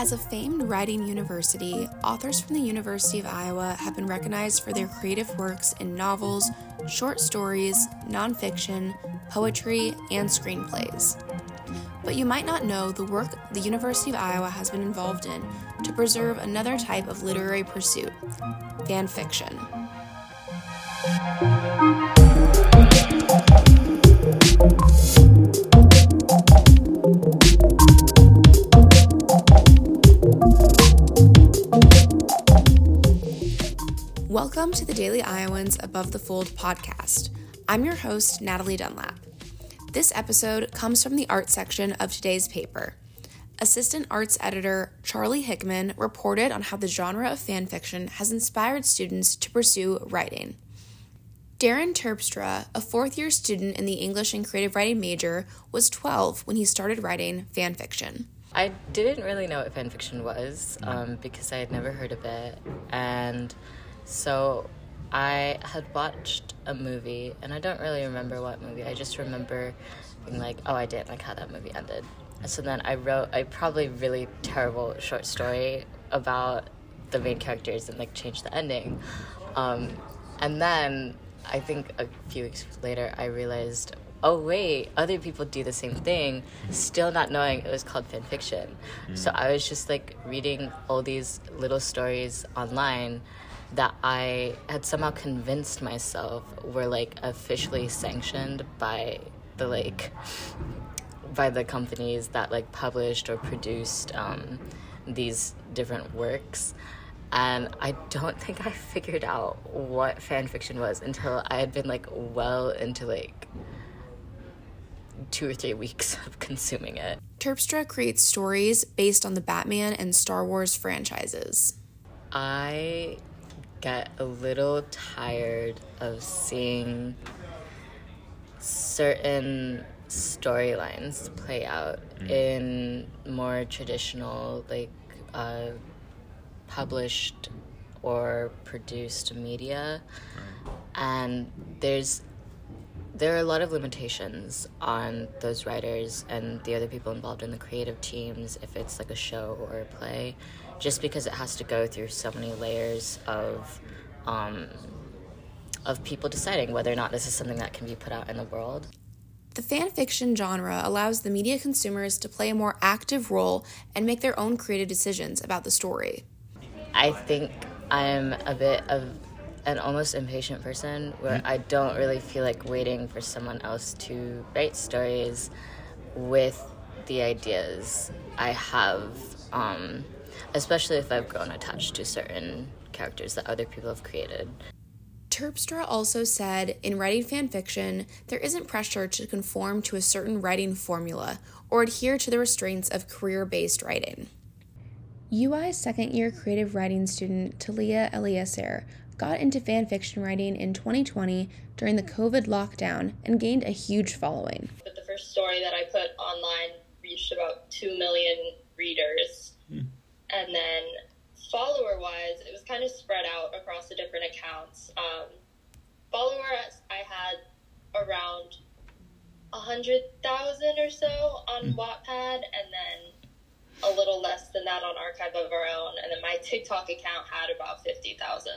As a famed writing university, authors from the University of Iowa have been recognized for their creative works in novels, short stories, nonfiction, poetry, and screenplays. But you might not know the work the University of Iowa has been involved in to preserve another type of literary pursuit fan fiction. Welcome to the Daily Iowan's Above the Fold podcast. I'm your host, Natalie Dunlap. This episode comes from the art section of today's paper. Assistant arts editor Charlie Hickman reported on how the genre of fan fiction has inspired students to pursue writing. Darren Terpstra, a fourth year student in the English and creative writing major, was 12 when he started writing fan fiction. I didn't really know what fan fiction was um, because I had never heard of it. And so I had watched a movie, and I don't really remember what movie. I just remember being like, oh, I didn't like how that movie ended. So then I wrote a probably really terrible short story about the main characters and like changed the ending. Um, and then I think a few weeks later, I realized, oh wait, other people do the same thing, still not knowing it was called fan fiction. So I was just like reading all these little stories online that I had somehow convinced myself were like officially sanctioned by the like by the companies that like published or produced um, these different works. And I don't think I figured out what fan fiction was until I had been like well into like two or three weeks of consuming it. Terpstra creates stories based on the Batman and Star Wars franchises. I get a little tired of seeing certain storylines play out in more traditional, like uh, published or produced media, and there's there are a lot of limitations on those writers and the other people involved in the creative teams if it's like a show or a play just because it has to go through so many layers of um, of people deciding whether or not this is something that can be put out in the world The fan fiction genre allows the media consumers to play a more active role and make their own creative decisions about the story. I think I'm a bit of an almost impatient person where I don't really feel like waiting for someone else to write stories with the ideas I have, um, especially if I've grown attached to certain characters that other people have created. Terpstra also said in writing fan fiction, there isn't pressure to conform to a certain writing formula or adhere to the restraints of career based writing. UI second year creative writing student Talia Eliezer got into fan fiction writing in 2020 during the COVID lockdown and gained a huge following. But the first story that I put online reached about 2 million readers. And then follower wise, it was kind of spread out across the different accounts. Um, followers, I had around 100,000 or so on Wattpad, and then a little less than that on Archive of Our Own. And then my TikTok account had about 50,000.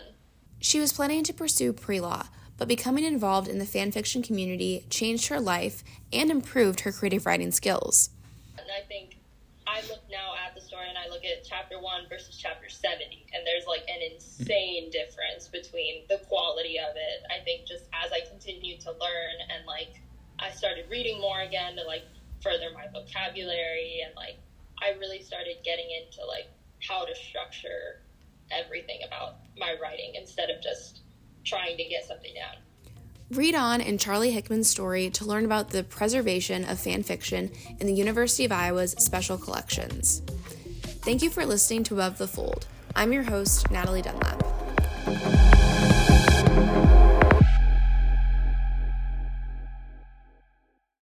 She was planning to pursue pre law, but becoming involved in the fanfiction community changed her life and improved her creative writing skills. And I think I look now at the story and I look at chapter one versus chapter 70, and there's like an insane difference between the quality of it. I think just as I continued to learn and like I started reading more again to like further my vocabulary, and like I really started getting into like how to structure everything about my writing instead of just trying to get something down. Read on in Charlie Hickman's story to learn about the preservation of fan fiction in the University of Iowa's special collections. Thank you for listening to Above the Fold. I'm your host, Natalie Dunlap.